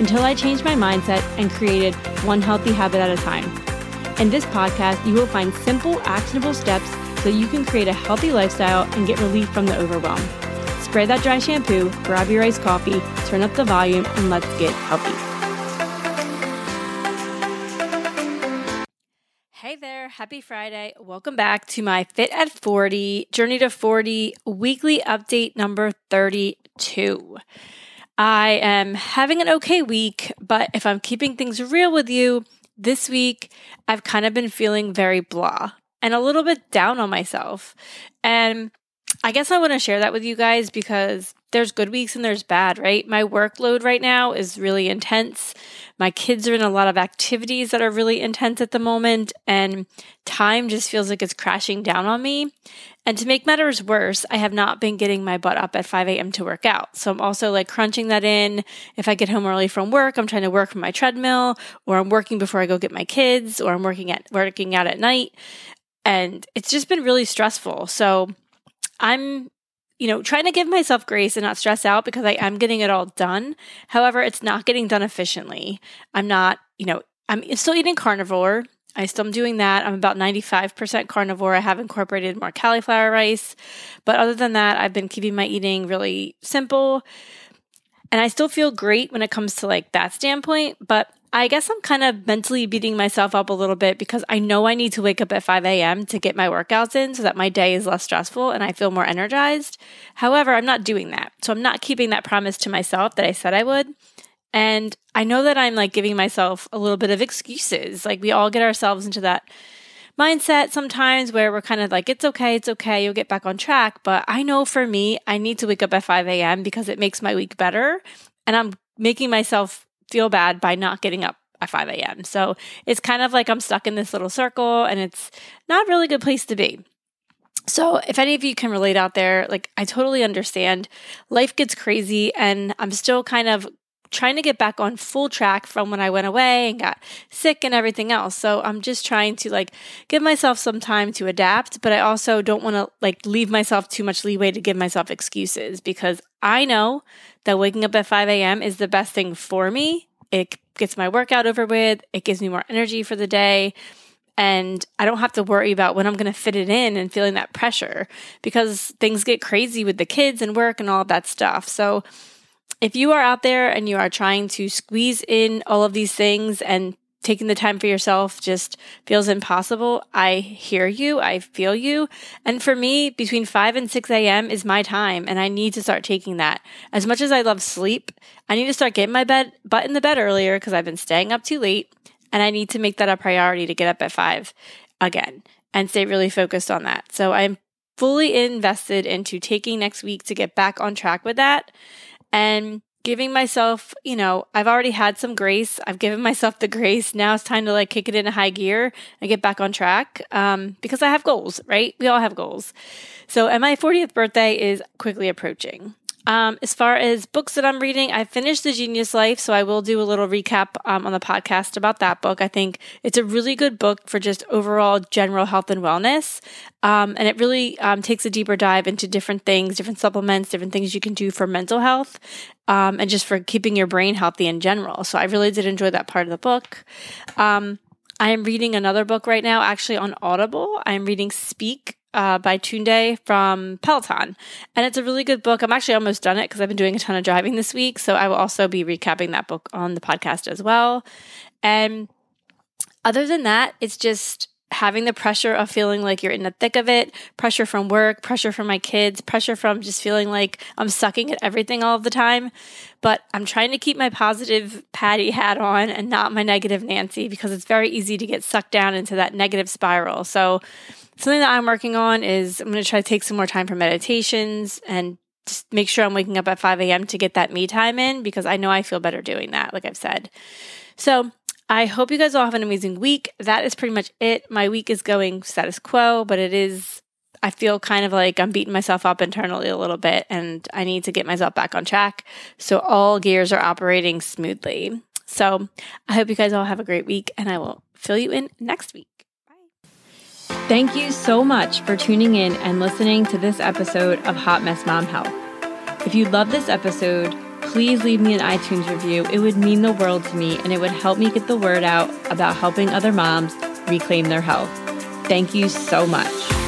until I changed my mindset and created one healthy habit at a time. In this podcast, you will find simple, actionable steps so you can create a healthy lifestyle and get relief from the overwhelm. Spray that dry shampoo, grab your iced coffee, turn up the volume, and let's get healthy. Hey there, happy Friday. Welcome back to my Fit at 40 Journey to 40 weekly update number 32. I am having an okay week, but if I'm keeping things real with you, this week I've kind of been feeling very blah and a little bit down on myself. And I guess I want to share that with you guys because there's good weeks and there's bad, right? My workload right now is really intense. My kids are in a lot of activities that are really intense at the moment, and time just feels like it's crashing down on me. And to make matters worse, I have not been getting my butt up at 5 a.m. to work out. So I'm also like crunching that in. If I get home early from work, I'm trying to work from my treadmill, or I'm working before I go get my kids, or I'm working at working out at night. And it's just been really stressful. So I'm you know, trying to give myself grace and not stress out because I am getting it all done. However, it's not getting done efficiently. I'm not, you know, I'm still eating carnivore. I still am doing that. I'm about 95% carnivore. I have incorporated more cauliflower rice. But other than that, I've been keeping my eating really simple. And I still feel great when it comes to like that standpoint. But I guess I'm kind of mentally beating myself up a little bit because I know I need to wake up at 5 a.m. to get my workouts in so that my day is less stressful and I feel more energized. However, I'm not doing that. So I'm not keeping that promise to myself that I said I would. And I know that I'm like giving myself a little bit of excuses. Like we all get ourselves into that mindset sometimes where we're kind of like, it's okay, it's okay, you'll get back on track. But I know for me, I need to wake up at 5 a.m. because it makes my week better. And I'm making myself feel bad by not getting up at 5 a.m. So it's kind of like I'm stuck in this little circle and it's not really a good place to be. So, if any of you can relate out there, like I totally understand. Life gets crazy, and I'm still kind of trying to get back on full track from when I went away and got sick and everything else. So I'm just trying to like give myself some time to adapt, but I also don't want to like leave myself too much leeway to give myself excuses because I know that waking up at 5 a.m. is the best thing for me. It gets my workout over with, it gives me more energy for the day. And I don't have to worry about when I'm going to fit it in and feeling that pressure because things get crazy with the kids and work and all that stuff. So, if you are out there and you are trying to squeeze in all of these things and taking the time for yourself just feels impossible, I hear you, I feel you. And for me, between 5 and 6 a.m. is my time, and I need to start taking that. As much as I love sleep, I need to start getting my bed butt in the bed earlier because I've been staying up too late, and I need to make that a priority to get up at 5 again and stay really focused on that. So I'm fully invested into taking next week to get back on track with that and giving myself, you know, I've already had some grace. I've given myself the grace. Now it's time to like kick it into high gear and get back on track um, because I have goals, right? We all have goals. So, and my 40th birthday is quickly approaching. Um, as far as books that I'm reading, I finished The Genius Life, so I will do a little recap um, on the podcast about that book. I think it's a really good book for just overall general health and wellness. Um, and it really um, takes a deeper dive into different things, different supplements, different things you can do for mental health um, and just for keeping your brain healthy in general. So I really did enjoy that part of the book. Um, I am reading another book right now, actually on Audible. I'm reading Speak uh, by Tunde from Peloton. And it's a really good book. I'm actually almost done it because I've been doing a ton of driving this week. So I will also be recapping that book on the podcast as well. And other than that, it's just having the pressure of feeling like you're in the thick of it, pressure from work, pressure from my kids, pressure from just feeling like I'm sucking at everything all of the time. But I'm trying to keep my positive Patty hat on and not my negative Nancy because it's very easy to get sucked down into that negative spiral. So, something that I'm working on is I'm going to try to take some more time for meditations and just make sure I'm waking up at 5 a.m. to get that me time in because I know I feel better doing that, like I've said. So, I hope you guys all have an amazing week. That is pretty much it. My week is going status quo, but it is, I feel kind of like I'm beating myself up internally a little bit and I need to get myself back on track. So all gears are operating smoothly. So I hope you guys all have a great week and I will fill you in next week. Thank you so much for tuning in and listening to this episode of Hot Mess Mom Health. If you love this episode, please leave me an iTunes review. It would mean the world to me and it would help me get the word out about helping other moms reclaim their health. Thank you so much.